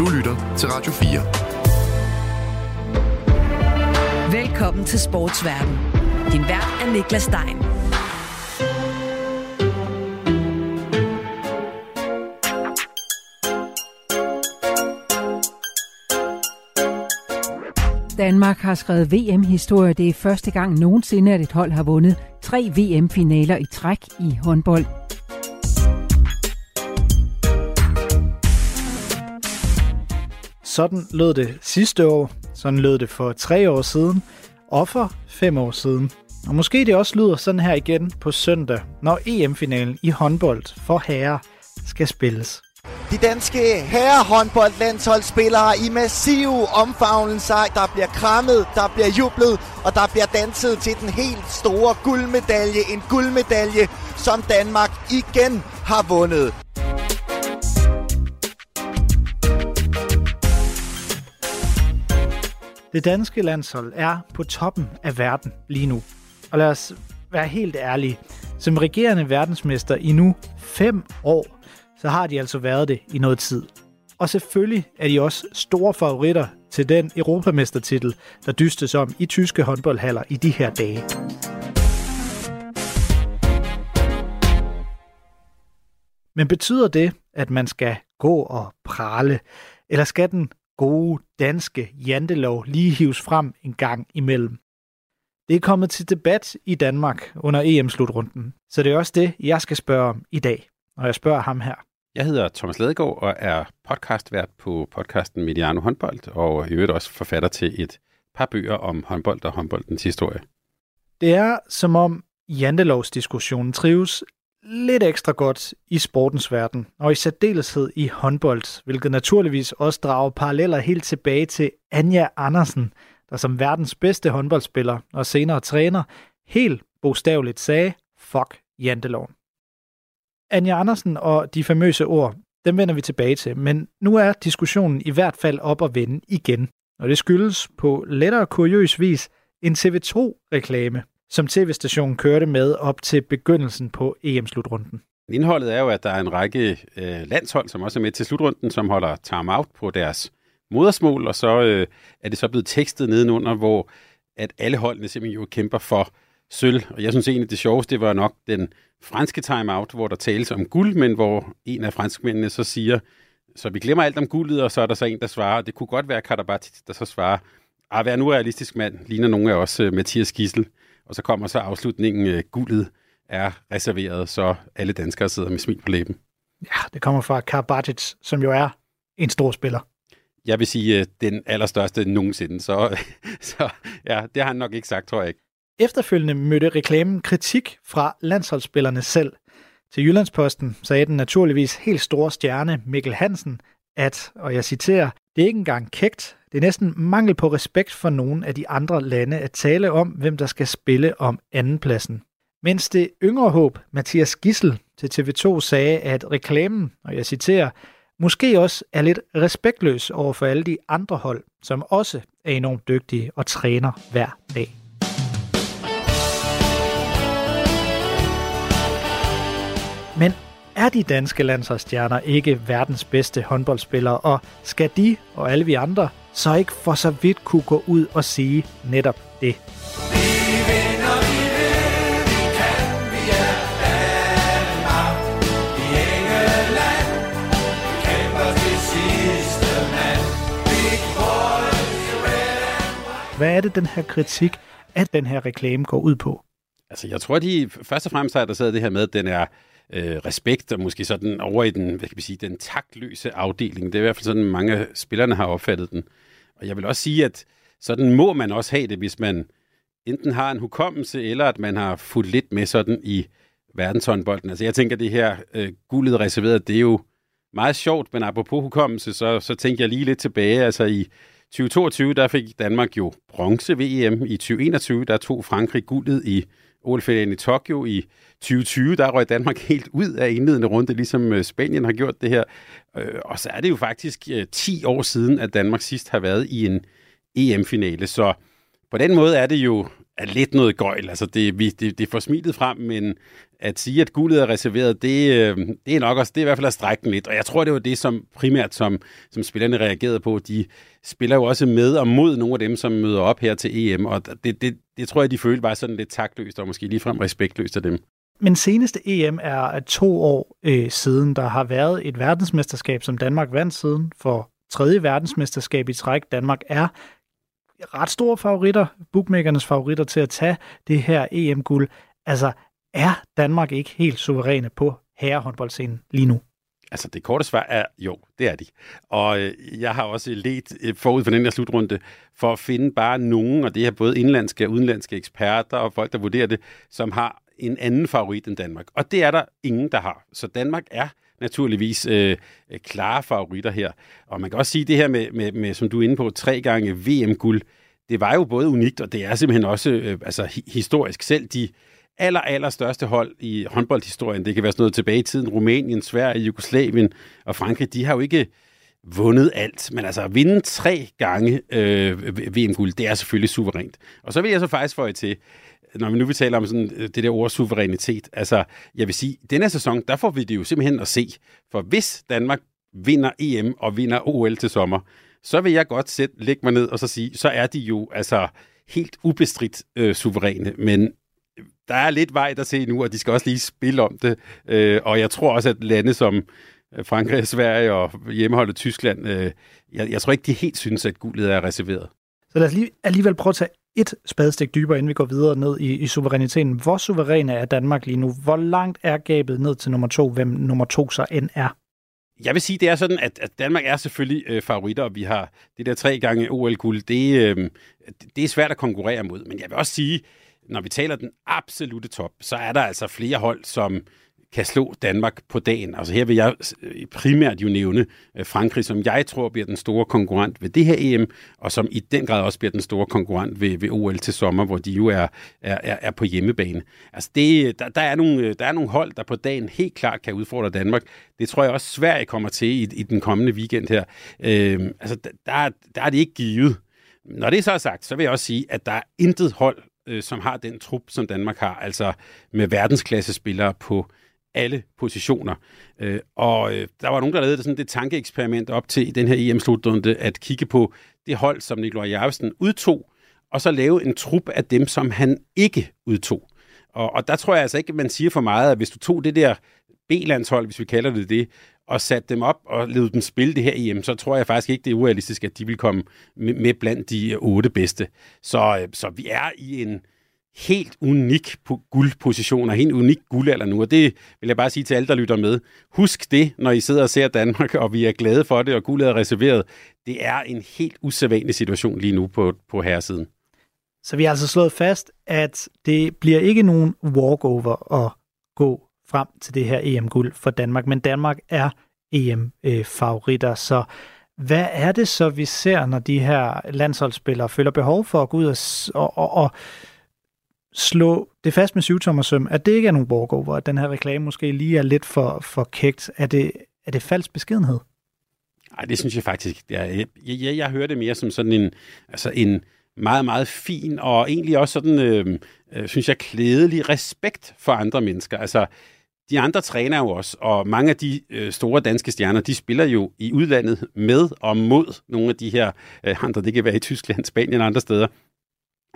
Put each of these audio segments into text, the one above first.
Du lytter til Radio 4. Velkommen til Sportsverden. Din vært er Niklas Stein. Danmark har skrevet VM-historie. Det er første gang nogensinde, at et hold har vundet tre VM-finaler i træk i håndbold. Sådan lød det sidste år. Sådan lød det for tre år siden. Og for fem år siden. Og måske det også lyder sådan her igen på søndag, når EM-finalen i håndbold for herrer skal spilles. De danske herrehåndboldlandsholdsspillere i massiv omfavnelse, Der bliver krammet, der bliver jublet, og der bliver danset til den helt store guldmedalje. En guldmedalje, som Danmark igen har vundet. Det danske landshold er på toppen af verden lige nu. Og lad os være helt ærlige. Som regerende verdensmester i nu fem år, så har de altså været det i noget tid. Og selvfølgelig er de også store favoritter til den europamestertitel, der dystes om i tyske håndboldhaller i de her dage. Men betyder det, at man skal gå og prale, eller skal den gode danske jantelov lige hives frem en gang imellem? Det er kommet til debat i Danmark under EM-slutrunden, så det er også det, jeg skal spørge om i dag. Og jeg spørger ham her. Jeg hedder Thomas Ladegaard og er podcastvært på podcasten Mediano Håndbold, og i øvrigt også forfatter til et par bøger om håndbold og håndboldens historie. Det er som om jantelovsdiskussionen trives lidt ekstra godt i sportens verden, og i særdeleshed i håndbold, hvilket naturligvis også drager paralleller helt tilbage til Anja Andersen, der som verdens bedste håndboldspiller og senere træner, helt bogstaveligt sagde, fuck janteloven. Anja Andersen og de famøse ord, dem vender vi tilbage til, men nu er diskussionen i hvert fald op at vende igen. Og det skyldes på lettere kuriøs vis en TV2-reklame, som tv-stationen kørte med op til begyndelsen på EM-slutrunden. Indholdet er jo, at der er en række øh, landshold, som også er med til slutrunden, som holder time-out på deres modersmål, og så øh, er det så blevet tekstet nedenunder, hvor at alle holdene simpelthen jo kæmper for sølv. Og jeg synes egentlig, det sjoveste det var nok den franske timeout, hvor der tales om guld, men hvor en af franskmændene så siger, så vi glemmer alt om guldet, og så er der så en, der svarer, det kunne godt være Karabatic, der så svarer, ah, vær nu realistisk mand, ligner nogle af os øh, Mathias Gissel. Og så kommer så afslutningen, uh, guldet er reserveret, så alle danskere sidder med smil på læben. Ja, det kommer fra Karabatic, som jo er en stor spiller. Jeg vil sige, uh, den allerstørste nogensinde, så, så ja, det har han nok ikke sagt, tror jeg ikke. Efterfølgende mødte reklamen kritik fra landsholdsspillerne selv. Til Jyllandsposten sagde den naturligvis helt store stjerne Mikkel Hansen, at, og jeg citerer, det er ikke engang kægt, det er næsten mangel på respekt for nogen af de andre lande at tale om, hvem der skal spille om andenpladsen. Mens det yngre håb, Mathias Gissel til TV2 sagde, at reklamen, og jeg citerer, måske også er lidt respektløs over for alle de andre hold, som også er enormt dygtige og træner hver dag. Men er de danske landsholdsstjerner ikke verdens bedste håndboldspillere, og skal de og alle vi andre så ikke for så vidt kunne gå ud og sige netop det? Hvad er det, den her kritik at den her reklame går ud på? Altså, jeg tror, de først og fremmest har adresseret det her med, at den er øh, respekt, og måske sådan over i den, hvad kan vi sige, den taktløse afdeling. Det er i hvert fald sådan, mange af spillerne har opfattet den. Og jeg vil også sige, at sådan må man også have det, hvis man enten har en hukommelse, eller at man har fulgt lidt med sådan i verdenshåndbolden. Altså jeg tænker, at det her øh, guldet reserveret, det er jo meget sjovt, men apropos hukommelse, så, så tænker jeg lige lidt tilbage. Altså i 2022, der fik Danmark jo bronze VM. I 2021, der tog Frankrig guldet i ol i Tokyo. I 2020, der røg Danmark helt ud af indledende runde, ligesom øh, Spanien har gjort det her. Øh, og så er det jo faktisk øh, 10 år siden, at Danmark sidst har været i en EM-finale. Så på den måde er det jo er lidt noget gøjl. Altså det, vi, det, det får smilet frem, men at sige, at guldet er reserveret, det, øh, det er nok også, det er i hvert fald at strække den lidt. Og jeg tror, det var det, som primært som, som spillerne reagerede på. De spiller jo også med og mod nogle af dem, som møder op her til EM, og det, det, det tror jeg, de følte var sådan lidt taktløst og måske ligefrem respektløst af dem. Men seneste EM er to år øh, siden. Der har været et verdensmesterskab, som Danmark vandt siden for tredje verdensmesterskab i træk. Danmark er ret store favoritter, bookmakernes favoritter til at tage det her EM-guld. Altså, er Danmark ikke helt suveræne på herrehåndboldscenen lige nu? Altså, det korte svar er jo, det er de. Og øh, jeg har også let øh, forud for den her slutrunde for at finde bare nogen, og det er både indlandske og udenlandske eksperter og folk, der vurderer det, som har en anden favorit end Danmark. Og det er der ingen, der har. Så Danmark er naturligvis øh, øh klare favoritter her. Og man kan også sige det her med, med, med som du er inde på, tre gange VM-guld. Det var jo både unikt, og det er simpelthen også øh, altså, historisk. Selv de aller, aller største hold i håndboldhistorien, det kan være sådan noget tilbage i tiden, Rumænien, Sverige, Jugoslavien og Frankrig, de har jo ikke vundet alt. Men altså at vinde tre gange øh, VM-guld, det er selvfølgelig suverænt. Og så vil jeg så faktisk få til, når vi nu vil tale om sådan, øh, det der ord suverænitet, altså jeg vil sige, denne sæson, der får vi det jo simpelthen at se. For hvis Danmark vinder EM og vinder OL til sommer, så vil jeg godt sætte, lægge mig ned og så sige, så er de jo altså helt ubestridt øh, suveræne. Men der er lidt vej der se nu, og de skal også lige spille om det. Øh, og jeg tror også, at lande som Frankrig, Sverige og hjemmeholdet Tyskland, øh, jeg, jeg tror ikke, de helt synes, at guldet er reserveret. Så lad os lige, alligevel prøve at tage et spadestik dybere, inden vi går videre ned i, i suveræniteten. Hvor suveræne er Danmark lige nu? Hvor langt er gabet ned til nummer to, hvem nummer to så end er? Jeg vil sige, det er sådan, at, at Danmark er selvfølgelig øh, favoritter, og vi har det der tre gange OL-guld. Det, øh, det er svært at konkurrere mod, men jeg vil også sige, når vi taler den absolute top, så er der altså flere hold, som kan slå Danmark på dagen. Altså her vil jeg øh, primært jo nævne øh, Frankrig, som jeg tror bliver den store konkurrent ved det her EM, og som i den grad også bliver den store konkurrent ved, ved OL til sommer, hvor de jo er, er, er på hjemmebane. Altså det, der, der, er nogle, øh, der er nogle hold, der på dagen helt klart kan udfordre Danmark. Det tror jeg også Sverige kommer til i, i den kommende weekend her. Øh, altså der, der er det ikke givet. Når det så er sagt, så vil jeg også sige, at der er intet hold, øh, som har den trup, som Danmark har, altså med verdensklasse spillere på alle positioner. Øh, og øh, der var nogen, der lavede sådan det tankeeksperiment op til i den her EM-slutrunde, at kigge på det hold, som Nikolaj Jarvesen udtog, og så lave en trup af dem, som han ikke udtog. Og, og der tror jeg altså ikke, at man siger for meget, at hvis du tog det der B-landshold, hvis vi kalder det det, og satte dem op og levede dem spille det her EM, så tror jeg faktisk ikke, det er urealistisk, at de vil komme med blandt de otte bedste. Så, øh, så vi er i en, helt unik guldposition og helt unik guldalder nu, og det vil jeg bare sige til alle, der lytter med. Husk det, når I sidder og ser Danmark, og vi er glade for det, og guldet er reserveret. Det er en helt usædvanlig situation lige nu på, på herresiden. Så vi har altså slået fast, at det bliver ikke nogen walkover at gå frem til det her EM-guld for Danmark, men Danmark er EM-favoritter, så hvad er det så, vi ser, når de her landsholdsspillere føler behov for at gå ud og, og, og, og slå det fast med syvtommersøm, at det ikke er nogen walkover, at den her reklame måske lige er lidt for, for kægt. Er det, er det falsk beskedenhed? Nej, det synes jeg faktisk. Jeg, jeg, jeg, jeg hører det mere som sådan en, altså en meget, meget fin og egentlig også sådan, øh, øh, synes jeg, klædelig respekt for andre mennesker. Altså, de andre træner jo også, og mange af de øh, store danske stjerner, de spiller jo i udlandet med og mod nogle af de her øh, andre, det kan være i Tyskland, Spanien og andre steder.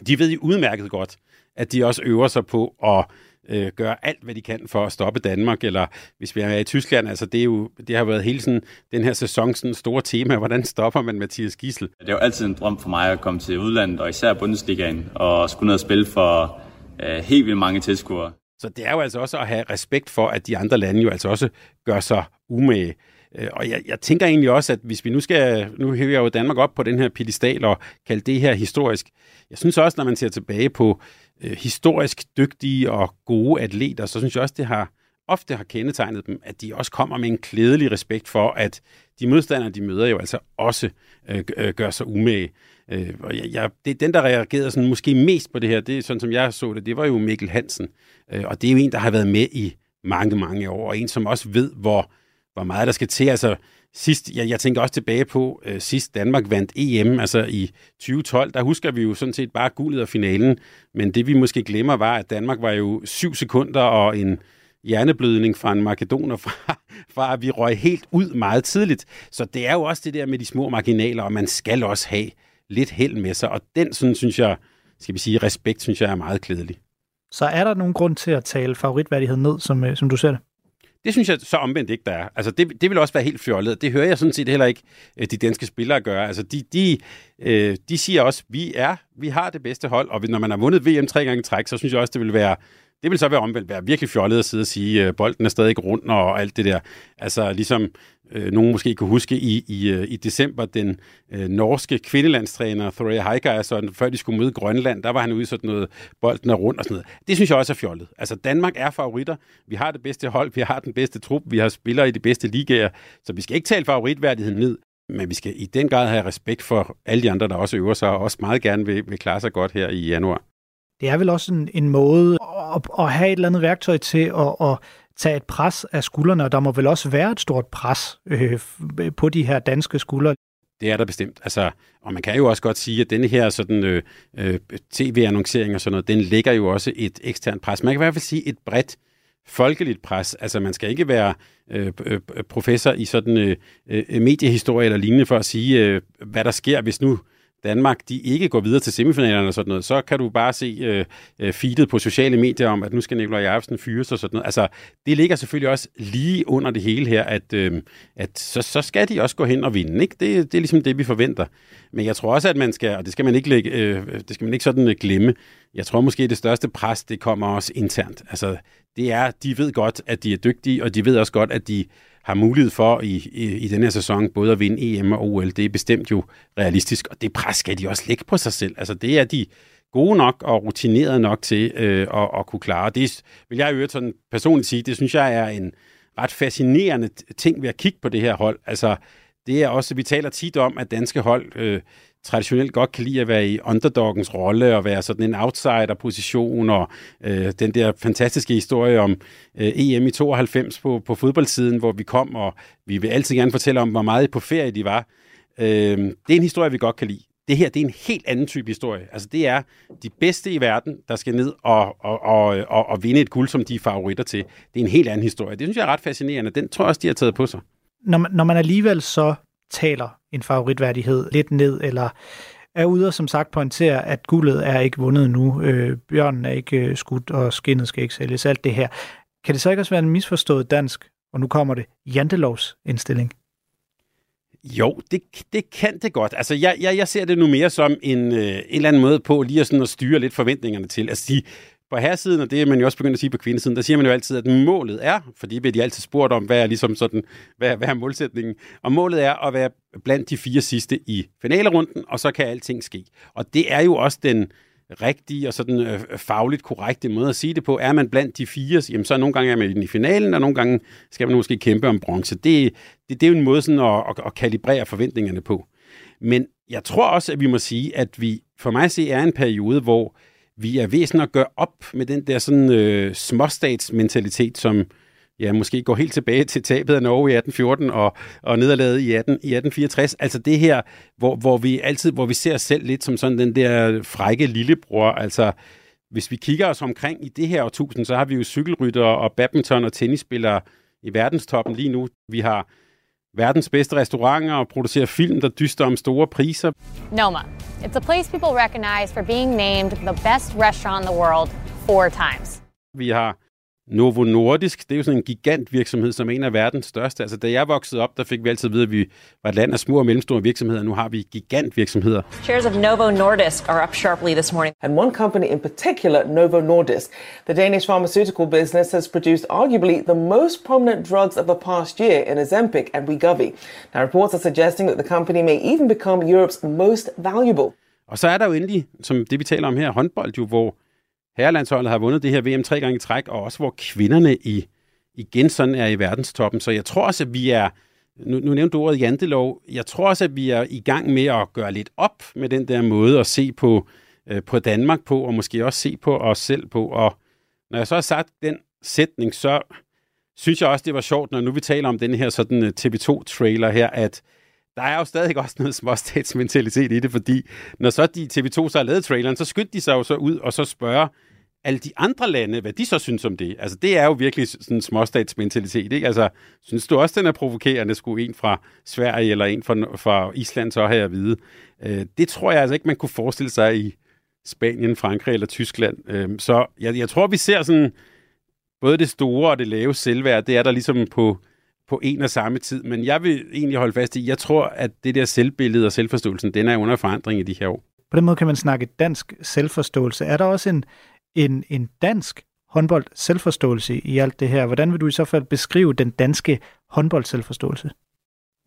De ved jo udmærket godt, at de også øver sig på at øh, gøre alt, hvad de kan for at stoppe Danmark, eller hvis vi er i Tyskland, altså det, er jo, det har været hele sådan, den her sæson sådan store tema, hvordan stopper man Mathias Gissel? Det er jo altid en drøm for mig at komme til udlandet, og især Bundesligaen, og skulle ned og spille for øh, helt vildt mange tilskuere. Så det er jo altså også at have respekt for, at de andre lande jo altså også gør sig umage. Øh, og jeg, jeg tænker egentlig også, at hvis vi nu skal, nu hæver jeg jo Danmark op på den her pedestal og kalde det her historisk. Jeg synes også, når man ser tilbage på øh, historisk dygtige og gode atleter, så synes jeg også, det har ofte har kendetegnet dem, at de også kommer med en klædelig respekt for, at de modstandere, de møder jo altså også øh, øh gør sig umage. Øh, og jeg, jeg, det, den, der reagerede sådan måske mest på det her, det er sådan som jeg så det, det var jo Mikkel Hansen. Øh, og det er jo en, der har været med i mange, mange år, og en, som også ved, hvor hvor meget der skal til. Altså, sidst, jeg, jeg tænker også tilbage på, øh, sidst Danmark vandt EM, altså i 2012, der husker vi jo sådan set bare guldet af finalen, men det vi måske glemmer var, at Danmark var jo syv sekunder og en hjerneblødning fra en makedoner, fra, fra at vi røg helt ud meget tidligt. Så det er jo også det der med de små marginaler, og man skal også have lidt held med sig, og den sådan, synes jeg, skal vi sige, respekt, synes jeg er meget klædelig. Så er der nogen grund til at tale favoritværdighed ned, som, øh, som du ser det? Det synes jeg så omvendt ikke, der er. Altså, det, det vil også være helt fjollet. Det hører jeg sådan set heller ikke øh, de danske spillere gøre. Altså, de, de, øh, de siger også, vi er, vi har det bedste hold, og når man har vundet VM tre gange i træk, så synes jeg også, det vil være det vil så være omvendt være virkelig fjollet at sidde og sige, at øh, bolden er stadig rundt og alt det der. Altså ligesom øh, nogen måske kunne huske i, i, øh, i december, den øh, norske kvindelandstræner Thorea Heiker, altså, før de skulle møde Grønland, der var han ude i sådan noget, bolden er rundt og sådan noget. Det synes jeg også er fjollet. Altså Danmark er favoritter. Vi har det bedste hold, vi har den bedste trup, vi har spillere i de bedste ligaer, så vi skal ikke tale favoritværdigheden ned. Men vi skal i den grad have respekt for alle de andre, der også øver sig, og også meget gerne vil, vil klare sig godt her i januar det er vel også en, en måde at, at have et eller andet værktøj til at, at tage et pres af skuldrene, og der må vel også være et stort pres øh, på de her danske skuldre. Det er der bestemt. Altså, og man kan jo også godt sige, at denne her sådan, øh, øh, tv-annoncering og sådan noget, den lægger jo også et eksternt pres. Man kan i hvert fald sige et bredt folkeligt pres. Altså, man skal ikke være øh, øh professor i sådan øh, øh, mediehistorie eller lignende for at sige, øh, hvad der sker, hvis nu Danmark de ikke går videre til semifinalerne og sådan noget, så kan du bare se øh, øh feedet på sociale medier om, at nu skal Nikolaj Jacobsen fyres og sådan noget. Altså, det ligger selvfølgelig også lige under det hele her, at, øh, at så, så skal de også gå hen og vinde. Ikke? Det, det er ligesom det, vi forventer. Men jeg tror også, at man skal, og det skal man ikke, lægge, øh, det skal man ikke sådan øh, glemme, jeg tror måske, at det største pres, det kommer også internt. Altså, det er, de ved godt, at de er dygtige, og de ved også godt, at de har mulighed for i, i, i den her sæson både at vinde EM og OL. Det er bestemt jo realistisk, og det pres skal de også lægge på sig selv. Altså det er de gode nok og rutineret nok til øh, at, at kunne klare. Det vil jeg jo sådan personligt sige, det synes jeg er en ret fascinerende ting ved at kigge på det her hold. Altså det er også, vi taler tit om, at danske hold øh, traditionelt godt kan lide at være i underdoggens rolle og være sådan en outsider-position og øh, den der fantastiske historie om øh, EM i 92 på, på fodboldsiden, hvor vi kom, og vi vil altid gerne fortælle om, hvor meget på ferie de var. Øh, det er en historie, vi godt kan lide. Det her, det er en helt anden type historie. Altså, det er de bedste i verden, der skal ned og, og, og, og, og vinde et guld, som de er favoritter til. Det er en helt anden historie. Det synes jeg er ret fascinerende. Den tror jeg også, de har taget på sig. Når man, når man alligevel så taler en favoritværdighed lidt ned, eller er ude og som sagt pointere, at guldet er ikke vundet nu, øh, bjørnen er ikke øh, skudt, og skinnet skal ikke sælges, alt det her. Kan det så ikke også være en misforstået dansk, og nu kommer det, jantelovs indstilling? Jo, det, det kan det godt. Altså, jeg, jeg, jeg ser det nu mere som en, øh, en eller anden måde på lige at, sådan at styre lidt forventningerne til. at sige, på herresiden, og det er man jo også begyndt at sige på kvindesiden, der siger man jo altid, at målet er, fordi bliver de altid spurgt om, hvad er, ligesom sådan, hvad, hvad er målsætningen, og målet er at være blandt de fire sidste i finalerunden, og så kan alting ske. Og det er jo også den rigtige og sådan øh, fagligt korrekte måde at sige det på. Er man blandt de fire, jamen så nogle gange er man i finalen, og nogle gange skal man måske kæmpe om bronze. Det, det, det er jo en måde sådan at, at, at kalibrere forventningerne på. Men jeg tror også, at vi må sige, at vi for mig at se er en periode, hvor vi er væsen at gøre op med den der sådan øh, småstatsmentalitet, som ja, måske går helt tilbage til tabet af Norge i 1814 og, og nederlaget i, 18, i 1864. Altså det her, hvor, hvor vi altid hvor vi ser os selv lidt som sådan den der frække lillebror. Altså hvis vi kigger os omkring i det her årtusind, så har vi jo cykelryttere og badminton og tennisspillere i verdenstoppen lige nu. Vi har verdens bedste restauranter og producerer film, der dyster om store priser. Noma. It's a place people recognize for being named the best restaurant in the world four times. Vi har Novo Nordisk, det er jo sådan en gigantvirksomhed, som er en af verdens største. Altså, da jeg voksede op, der fik vi altid at vide, at vi var et land af små og mellemstore virksomheder. Nu har vi gigantvirksomheder. Shares of Novo Nordisk are up sharply this morning. And one company in particular, Novo Nordisk. The Danish pharmaceutical business has produced arguably the most prominent drugs of the past year in Ozempic and Wegovy. Now, reports are suggesting that the company may even become Europe's most valuable. Og så er der jo endelig, som det vi taler om her, håndbold jo, hvor herrelandsholdet har vundet det her VM tre gange i træk, og også hvor kvinderne i, igen sådan er i verdenstoppen. Så jeg tror også, at vi er, nu, nu nævnte du ordet jantelov, jeg tror også, at vi er i gang med at gøre lidt op med den der måde at se på, øh, på Danmark på, og måske også se på os selv på. Og når jeg så har sagt den sætning, så synes jeg også, det var sjovt, når nu vi taler om den her sådan øh, TV2-trailer her, at der er jo stadig også noget småstatsmentalitet i det, fordi når så de TV2 så har lavet traileren, så skyndte de sig jo så ud og så spørger alle de andre lande, hvad de så synes om det. Altså, det er jo virkelig sådan en småstatsmentalitet, ikke? Altså, synes du også, den er provokerende, skulle en fra Sverige eller en fra, fra Island så have at vide? Øh, det tror jeg altså ikke, man kunne forestille sig i Spanien, Frankrig eller Tyskland. Øh, så jeg, jeg tror, vi ser sådan både det store og det lave selvværd, det er der ligesom på, på en og samme tid. Men jeg vil egentlig holde fast i, jeg tror, at det der selvbillede og selvforståelsen, den er under forandring i de her år. På den måde kan man snakke dansk selvforståelse. Er der også en, en, en dansk håndbold selvforståelse i alt det her? Hvordan vil du i så fald beskrive den danske håndbold selvforståelse?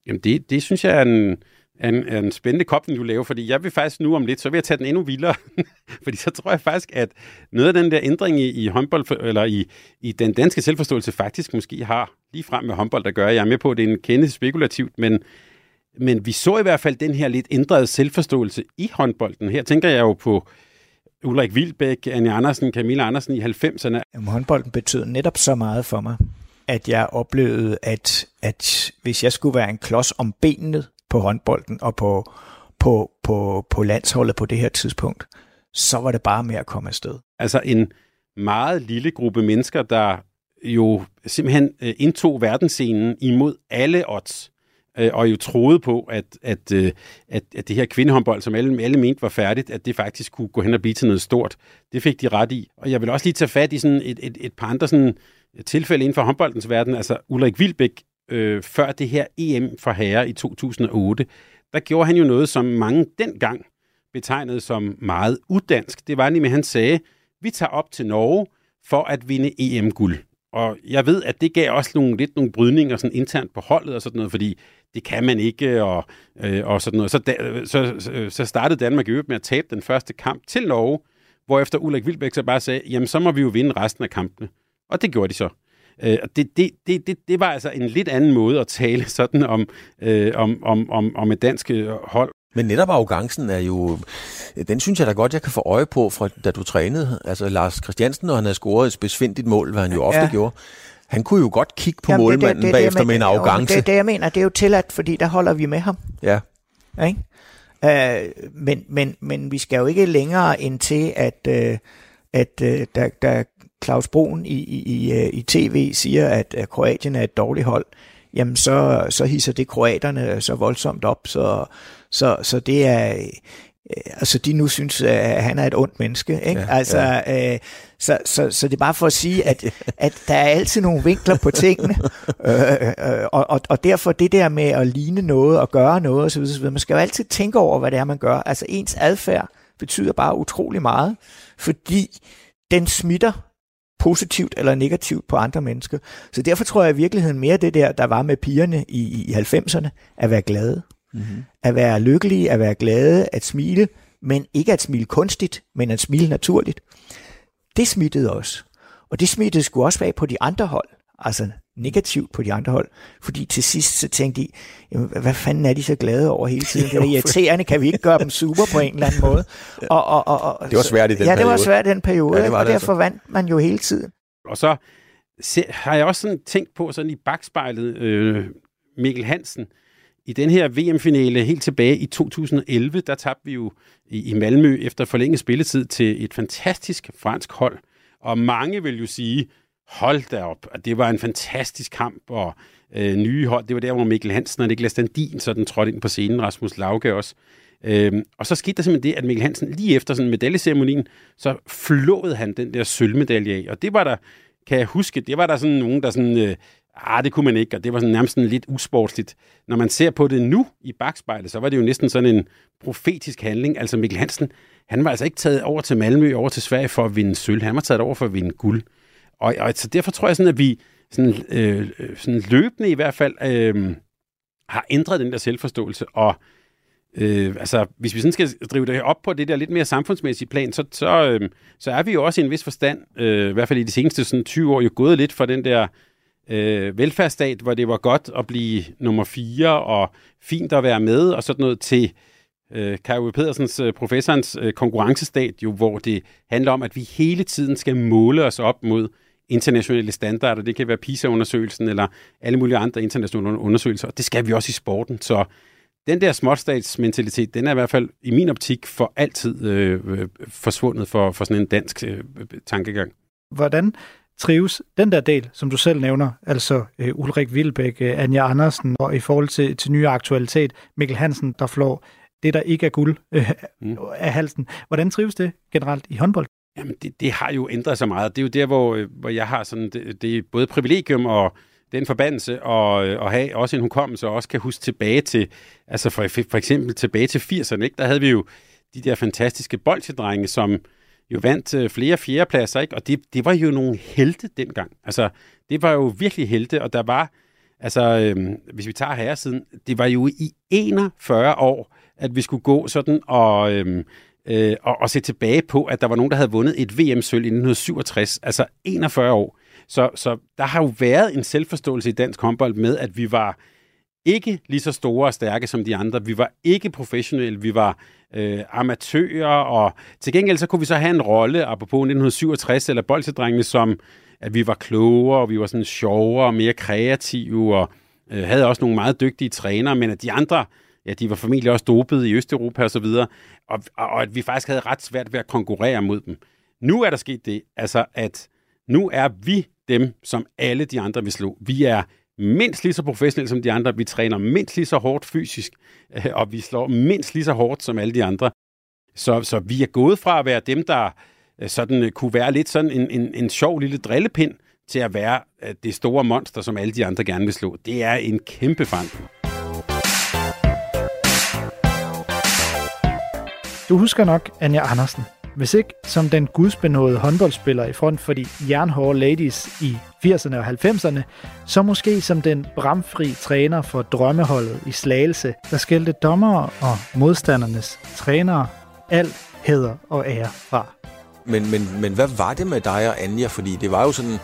Jamen det, det synes jeg er en, en, en spændende kobling, du laver, fordi jeg vil faktisk nu om lidt, så vil jeg tage den endnu vildere, fordi så tror jeg faktisk, at noget af den der ændring i, i håndbold, eller i, i den danske selvforståelse faktisk måske har lige frem med håndbold at gøre. Jeg er med på, at det er en kende spekulativt, men, men vi så i hvert fald den her lidt ændrede selvforståelse i håndbolden. Her tænker jeg jo på Ulrik Vilbæk, Anne Andersen, Camilla Andersen i 90'erne. Jamen, håndbolden betød netop så meget for mig, at jeg oplevede, at, at hvis jeg skulle være en klods om benet på håndbolden og på, på, på, på landsholdet på det her tidspunkt, så var det bare med at komme afsted. Altså en meget lille gruppe mennesker, der jo simpelthen øh, indtog verdensscenen imod alle odds øh, og jo troede på, at, at, øh, at, at det her kvindehåndbold, som alle, alle mente var færdigt, at det faktisk kunne gå hen og blive til noget stort. Det fik de ret i. Og jeg vil også lige tage fat i sådan et, et, et par andre sådan tilfælde inden for håndboldens verden. Altså Ulrik Vilbæk, øh, før det her EM for herre i 2008, der gjorde han jo noget, som mange dengang betegnede som meget udansk. Det var nemlig, at han sagde, vi tager op til Norge for at vinde EM-guld. Og jeg ved, at det gav også nogle, lidt nogle brydninger sådan internt på holdet og sådan noget, fordi det kan man ikke, og, øh, og sådan noget. Så, da, så, så startede Danmark i øvrigt med at tabe den første kamp til Norge, hvorefter Ulrik Vilbæk så bare sagde, jamen så må vi jo vinde resten af kampene. Og det gjorde de så. Øh, det, det, det, det, det var altså en lidt anden måde at tale sådan om, øh, om, om, om, om et dansk øh, hold. Men netop arrogancen er jo, den synes jeg da godt, jeg kan få øje på, fra da du trænede. Altså Lars Christiansen, når han havde scoret et besvindigt mål, hvad han jo ofte ja. gjorde, han kunne jo godt kigge på Jamen, målmanden det, det, det, bagefter det, med en arrogance. Det er det, jeg mener. Det er jo tilladt, fordi der holder vi med ham. Ja. ja ikke? Uh, men, men, men vi skal jo ikke længere ind til, at, uh, at uh, da, da Claus Broen i, i, i, i tv siger, at, at Kroatien er et dårligt hold, jamen så, så hisser det kroaterne så voldsomt op, så, så, så det er altså de nu synes, at han er et ondt menneske. Ikke? Ja, altså, ja. Øh, så, så, så det er bare for at sige, at, at der er altid nogle vinkler på tingene, øh, øh, og, og, og derfor det der med at ligne noget og gøre noget osv., osv., man skal jo altid tænke over, hvad det er, man gør. Altså ens adfærd betyder bare utrolig meget, fordi den smitter positivt eller negativt på andre mennesker. Så derfor tror jeg i virkeligheden mere det der, der var med pigerne i, i 90'erne, at være glade. Mm-hmm. At være lykkelige, at være glade, at smile, men ikke at smile kunstigt, men at smile naturligt. Det smittede os. Og det smittede skulle også være på de andre hold. Altså negativt på de andre hold. Fordi til sidst så tænkte de, jamen, hvad fanden er de så glade over hele tiden? Det er irriterende, kan vi ikke gøre dem super på en eller anden måde? Og, og, og, og, det var svært i den ja, periode. Ja, det var svært i den periode, ja, det var og det derfor altså. vandt man jo hele tiden. Og så har jeg også sådan tænkt på sådan i bagspejlet, øh, Mikkel Hansen, i den her VM-finale helt tilbage i 2011, der tabte vi jo i, i Malmø efter forlænget spilletid til et fantastisk fransk hold. Og mange vil jo sige, hold da op, at det var en fantastisk kamp, og øh, nye hold, det var der, hvor Mikkel Hansen og Niklas Dandin sådan trådte ind på scenen, Rasmus Lauke også. Øhm, og så skete der simpelthen det, at Mikkel Hansen lige efter sådan medaljeceremonien, så flåede han den der sølvmedalje af. Og det var der, kan jeg huske, det var der sådan nogen, der sådan, øh, ah, det kunne man ikke, og det var sådan nærmest sådan lidt usportsligt. Når man ser på det nu i bagspejlet, så var det jo næsten sådan en profetisk handling. Altså Mikkel Hansen, han var altså ikke taget over til Malmø, over til Sverige for at vinde sølv. Han var taget over for at vinde guld. Og, og så derfor tror jeg sådan, at vi sådan, øh, øh, sådan løbende i hvert fald øh, har ændret den der selvforståelse, og Øh, altså, hvis vi sådan skal drive det op på det der lidt mere samfundsmæssige plan, så, så, øh, så er vi jo også i en vis forstand, øh, i hvert fald i de seneste sådan 20 år, jo gået lidt fra den der øh, velfærdsstat, hvor det var godt at blive nummer fire, og fint at være med, og sådan noget, til øh, Kai Pedersens, øh, professorens øh, konkurrencestat, jo, hvor det handler om, at vi hele tiden skal måle os op mod internationale standarder. Det kan være PISA-undersøgelsen eller alle mulige andre internationale undersøgelser. Og det skal vi også i sporten. Så den der småstatsmentalitet, den er i hvert fald i min optik for altid øh, øh, forsvundet for, for sådan en dansk øh, tankegang. Hvordan trives den der del, som du selv nævner, altså øh, Ulrik Vilbæk, øh, Anja Andersen, og i forhold til, til nye aktualitet, Mikkel Hansen, der flår det, der ikke er guld øh, mm. af halsen. Hvordan trives det generelt i håndbold? Jamen, det, det har jo ændret sig meget. Det er jo der, hvor, øh, hvor jeg har sådan, det, det er både privilegium og den forbandelse og, øh, at og have også en hukommelse og også kan huske tilbage til, altså for, for eksempel tilbage til 80'erne, ikke? der havde vi jo de der fantastiske bolsjedrenge, som jo vandt øh, flere fjerdepladser, ikke? og det, det var jo nogle helte dengang. Altså, det var jo virkelig helte, og der var, altså, øhm, hvis vi tager herresiden, det var jo i 41 år, at vi skulle gå sådan og, øhm, øh, og, og se tilbage på, at der var nogen, der havde vundet et VM-sølv i 1967, altså 41 år. Så, så der har jo været en selvforståelse i dansk håndbold med, at vi var ikke lige så store og stærke som de andre. Vi var ikke professionelle, vi var øh, amatører, og til gengæld så kunne vi så have en rolle, apropos 1967 eller bolsedrengene, som at vi var klogere, og vi var sådan sjovere og mere kreative, og øh, havde også nogle meget dygtige trænere, men at de andre, ja, de var formentlig også dopet i Østeuropa og så videre, og, og at vi faktisk havde ret svært ved at konkurrere mod dem. Nu er der sket det, altså at nu er vi dem, som alle de andre vil slå. Vi er mindst lige så professionelle som de andre, vi træner mindst lige så hårdt fysisk, øh, og vi slår mindst lige så hårdt som alle de andre. Så, så vi er gået fra at være dem, der øh, sådan øh, kunne være lidt sådan en, en, en sjov lille drillepind, til at være det store monster, som alle de andre gerne vil slå. Det er en kæmpe forandring. Du husker nok Anja Andersen. Hvis ikke som den gudsbenåede håndboldspiller i front for de jernhårde ladies i 80'erne og 90'erne, så måske som den bramfri træner for drømmeholdet i Slagelse, der skældte dommere og modstandernes trænere alt hæder og ære fra. Men, men, men hvad var det med dig og Anja? Fordi det var jo sådan,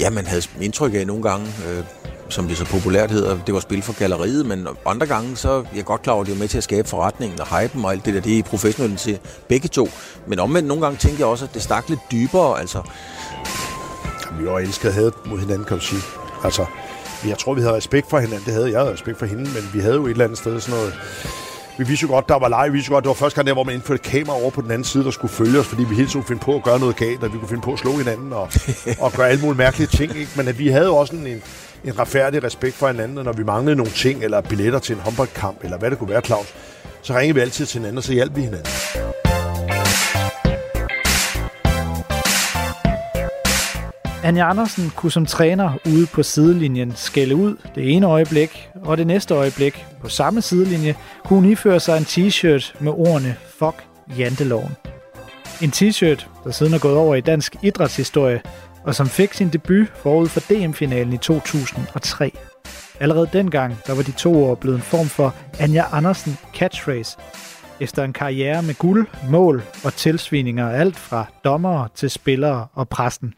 ja, man havde indtryk af nogle gange, øh, som det så populært hedder, det var spil for galleriet, men andre gange, så er jeg godt klar over, at det var med til at skabe forretningen og hypen og alt det der, det er professionelt til begge to. Men omvendt nogle gange tænker jeg også, at det stak lidt dybere, altså. Vi var elsket havde mod hinanden, kan sige. Altså, jeg tror, vi havde respekt for hinanden. Det havde jeg havde respekt for hende, men vi havde jo et eller andet sted sådan noget vi vidste jo godt, der var live. Vi vidste jo godt, det var første gang der, hvor man indførte kamera over på den anden side, der skulle følge os, fordi vi hele tiden finde på at gøre noget galt, og vi kunne finde på at slå hinanden og, og gøre alle mulige mærkelige ting. Ikke? Men at vi havde også en, en, en retfærdig respekt for hinanden, og når vi manglede nogle ting, eller billetter til en håndboldkamp, eller hvad det kunne være, Claus, så ringede vi altid til hinanden, og så hjalp vi hinanden. Anja Andersen kunne som træner ude på sidelinjen skælde ud det ene øjeblik, og det næste øjeblik på samme sidelinje kunne hun iføre sig en t-shirt med ordene Fuck Janteloven. En t-shirt, der siden er gået over i dansk idrætshistorie, og som fik sin debut forud for DM-finalen i 2003. Allerede dengang, der var de to år blevet en form for Anja Andersen catchphrase, efter en karriere med guld, mål og tilsvininger alt fra dommere til spillere og præsten.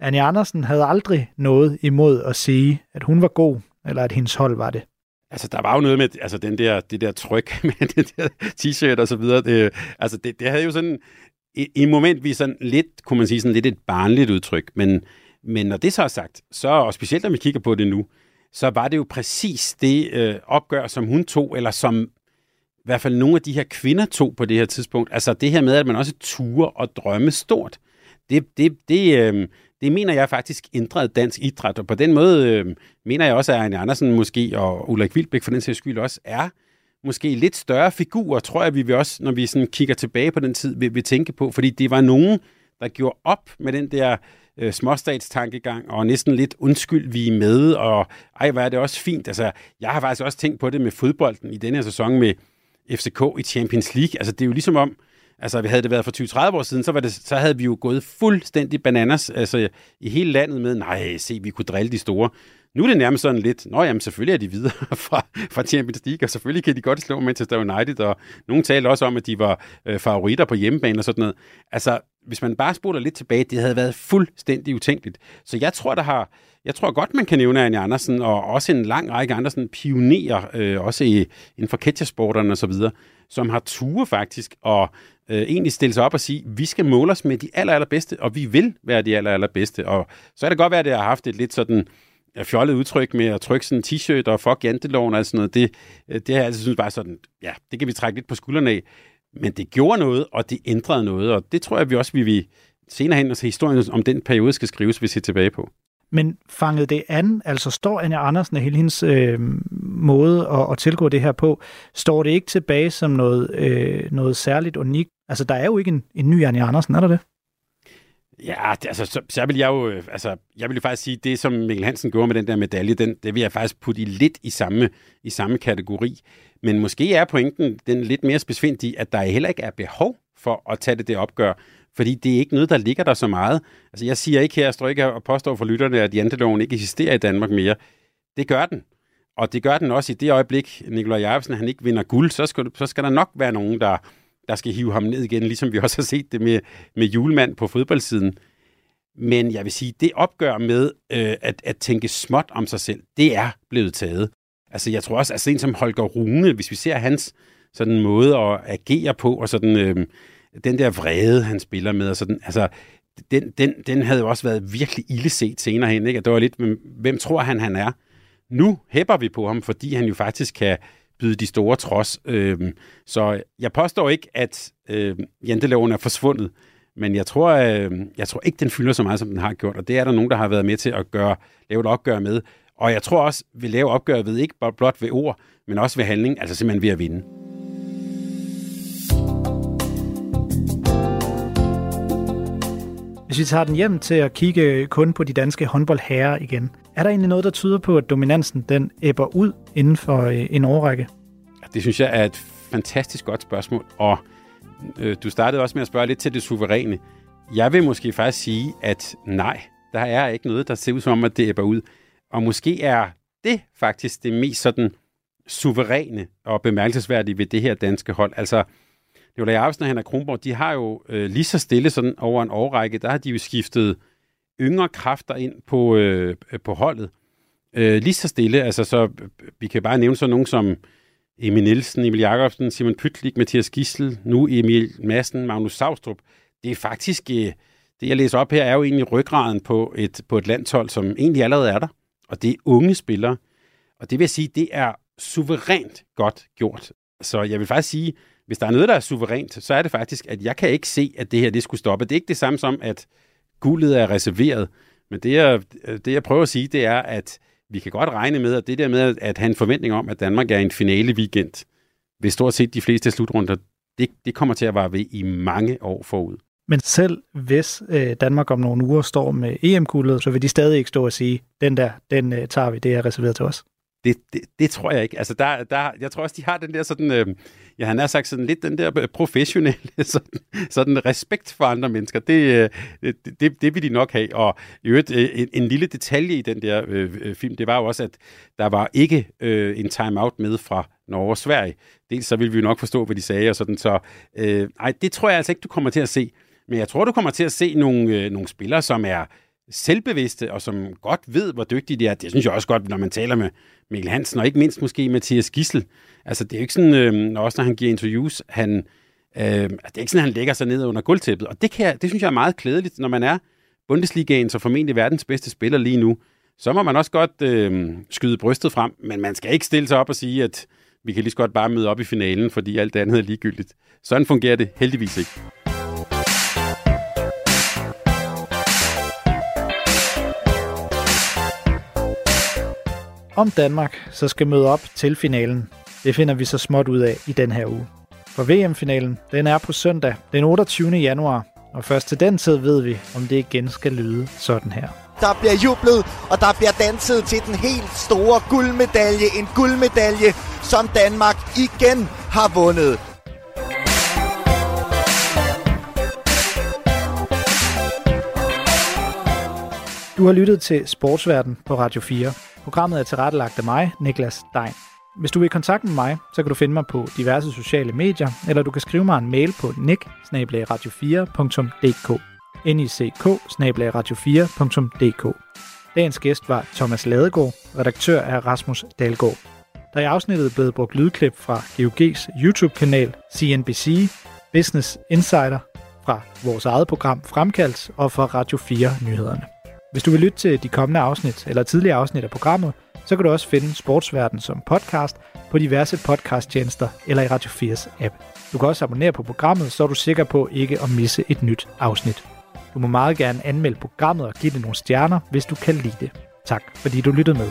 Anja Andersen havde aldrig noget imod at sige, at hun var god, eller at hendes hold var det. Altså, der var jo noget med altså, den der, det der tryk med den der t-shirt og så videre. Det, altså, det, det havde jo sådan i, i moment vi sådan lidt, kunne man sige, sådan lidt et barnligt udtryk, men, men når det så er sagt, så, og specielt når vi kigger på det nu, så var det jo præcis det øh, opgør, som hun tog, eller som i hvert fald nogle af de her kvinder tog på det her tidspunkt. Altså det her med, at man også turer og drømme stort. Det, det, det, øh, det mener jeg faktisk ændrede dansk idræt, og på den måde øh, mener jeg også, at Arne Andersen måske, og Ulrik Vilbæk for den sags skyld også, er måske lidt større figurer, tror jeg, vi vil også, når vi sådan kigger tilbage på den tid, vil, vil tænke på, fordi det var nogen, der gjorde op med den der øh, småstatstankegang, og næsten lidt undskyld, vi er med, og ej, hvad er det også fint. Altså, jeg har faktisk også tænkt på det med fodbolden i denne her sæson med FCK i Champions League. Altså, det er jo ligesom om, Altså, havde det været for 20-30 år siden, så, var det, så havde vi jo gået fuldstændig bananas altså, i hele landet med, nej, se, vi kunne drille de store. Nu er det nærmest sådan lidt, nå jamen, selvfølgelig er de videre fra, fra Champions League, og selvfølgelig kan de godt slå Manchester United, og nogen talte også om, at de var øh, favoritter på hjemmebane og sådan noget. Altså, hvis man bare spoler lidt tilbage, det havde været fuldstændig utænkeligt. Så jeg tror, der har, jeg tror godt, man kan nævne Anja Andersen, og også en lang række andre sådan, pionerer, øh, også i, inden for så videre, som har ture faktisk, og øh, egentlig stille sig op og sige, vi skal måle os med de aller, allerbedste, og vi vil være de aller, allerbedste. Og så er det godt være, at jeg har haft et lidt sådan øh, fjollet udtryk med at trykke sådan en t-shirt og fuck janteloven og sådan noget. Det, øh, det har jeg altid synes bare sådan, ja, det kan vi trække lidt på skuldrene af. Men det gjorde noget, og det ændrede noget, og det tror jeg, vi også vi vil senere hen, altså historien om den periode skal skrives, hvis vi ser tilbage på. Men fangede det an, altså står Anja Andersen og hele hendes øh, måde at, at tilgå det her på, står det ikke tilbage som noget, øh, noget særligt unikt? Altså, der er jo ikke en, en ny Arne Andersen, er der det? Ja, det, altså, så, så vil jeg jo, øh, altså, jeg vil jo faktisk sige, det som Mikkel Hansen gjorde med den der medalje, den, det vil jeg faktisk putte i lidt i samme, i samme kategori. Men måske er pointen den lidt mere i, at der heller ikke er behov for at tage det det opgør, fordi det er ikke noget, der ligger der så meget. Altså, jeg siger ikke her, jeg står ikke og påstår for lytterne, at janteloven ikke eksisterer i Danmark mere. Det gør den. Og det gør den også i det øjeblik, Nikolaj Jacobsen, han ikke vinder guld, så skal, så skal der nok være nogen, der, der skal hive ham ned igen, ligesom vi også har set det med, med julemand på fodboldsiden. Men jeg vil sige, det opgør med øh, at, at tænke småt om sig selv, det er blevet taget. Altså jeg tror også, at sådan som Holger Rune, hvis vi ser hans sådan måde at agere på, og sådan øh, den der vrede, han spiller med, og sådan, altså den, den, den havde også været virkelig illeset senere hen, ikke? Og det var lidt, hvem tror han, han er? Nu hæpper vi på ham, fordi han jo faktisk kan byde de store trods. Øh, så jeg påstår ikke, at øh, janteloven er forsvundet, men jeg tror, øh, jeg tror ikke, den fylder så meget, som den har gjort, og det er der nogen, der har været med til at gøre, lave et opgør med. Og jeg tror også, vi laver opgør ved ikke blot ved ord, men også ved handling, altså simpelthen ved at vinde. Hvis vi tager den hjem til at kigge kun på de danske håndboldherrer igen, er der egentlig noget, der tyder på, at dominansen den æbber ud inden for øh, en årrække? Det synes jeg er et fantastisk godt spørgsmål, og øh, du startede også med at spørge lidt til det suveræne. Jeg vil måske faktisk sige, at nej, der er ikke noget, der ser ud som om, at det æbber ud. Og måske er det faktisk det mest sådan suveræne og bemærkelsesværdige ved det her danske hold. Altså, Nikolaj Arvesen og Henrik Kronborg, de har jo øh, lige så stille sådan over en årrække, der har de jo skiftet yngre kræfter ind på, øh, på holdet. Øh, lige så stille, altså så, vi kan bare nævne sådan nogen som Emil Nielsen, Emil Jakobsen, Simon Pytlik, Mathias Gissel, nu Emil Madsen, Magnus Savstrup. Det er faktisk, øh, det jeg læser op her, er jo egentlig ryggraden på et, på et landshold, som egentlig allerede er der. Og det er unge spillere. Og det vil sige, det er suverænt godt gjort. Så jeg vil faktisk sige, hvis der er noget, der er suverænt, så er det faktisk, at jeg kan ikke se, at det her det skulle stoppe. Det er ikke det samme som, at guldet er reserveret. Men det jeg, det, jeg prøver at sige, det er, at vi kan godt regne med, at det der med at have en forventning om, at Danmark er en finale weekend, ved stort set de fleste slutrunder, det, det kommer til at være ved i mange år forud. Men selv hvis øh, Danmark om nogle uger står med EM-guldet, så vil de stadig ikke stå og sige, den der, den øh, tager vi, det er reserveret til os. Det, det, det tror jeg ikke. Altså, der, der, jeg tror også, de har den der sådan, øh, ja, han har sagt sådan lidt den der øh, professionelle sådan, sådan respekt for andre mennesker. Det, øh, det, det vil de nok have. Og i øvrigt, øh, en, en lille detalje i den der øh, øh, film, det var jo også, at der var ikke øh, en timeout med fra Norge og Sverige. Dels så vil vi jo nok forstå, hvad de sagde og sådan. Så øh, ej, det tror jeg altså ikke, du kommer til at se. Men jeg tror, du kommer til at se nogle, øh, nogle spillere, som er selvbevidste, og som godt ved, hvor dygtige de er. Det synes jeg også godt, når man taler med Mikkel Hansen, og ikke mindst måske Mathias Gissel. Altså, det er jo ikke sådan, øh, også når han giver interviews, han, øh, det er ikke sådan, han lægger sig ned under gulvtæppet. Og det, kan jeg, det synes jeg er meget klædeligt, når man er Bundesligaen, så formentlig verdens bedste spiller lige nu. Så må man også godt øh, skyde brystet frem, men man skal ikke stille sig op og sige, at vi kan lige så godt bare møde op i finalen, fordi alt andet er ligegyldigt. Sådan fungerer det heldigvis ikke. Om Danmark så skal møde op til finalen, det finder vi så småt ud af i den her uge. For VM-finalen, den er på søndag den 28. januar, og først til den tid ved vi, om det igen skal lyde sådan her. Der bliver jublet, og der bliver danset til den helt store guldmedalje. En guldmedalje, som Danmark igen har vundet. Du har lyttet til Sportsverden på Radio 4. Programmet er tilrettelagt af mig, Niklas Dein. Hvis du vil i kontakt med mig, så kan du finde mig på diverse sociale medier, eller du kan skrive mig en mail på nick 4dk nick radio 4dk Dagens gæst var Thomas Ladegaard, redaktør af Rasmus Dalgaard. Der er i afsnittet blevet brugt lydklip fra GOG's YouTube-kanal, CNBC, Business Insider, fra vores eget program Fremkaldt og fra Radio 4 Nyhederne. Hvis du vil lytte til de kommende afsnit eller tidligere afsnit af programmet, så kan du også finde Sportsverden som podcast på diverse podcasttjenester eller i Radio 4's app. Du kan også abonnere på programmet, så er du sikker på ikke at misse et nyt afsnit. Du må meget gerne anmelde programmet og give det nogle stjerner, hvis du kan lide det. Tak, fordi du lyttede med.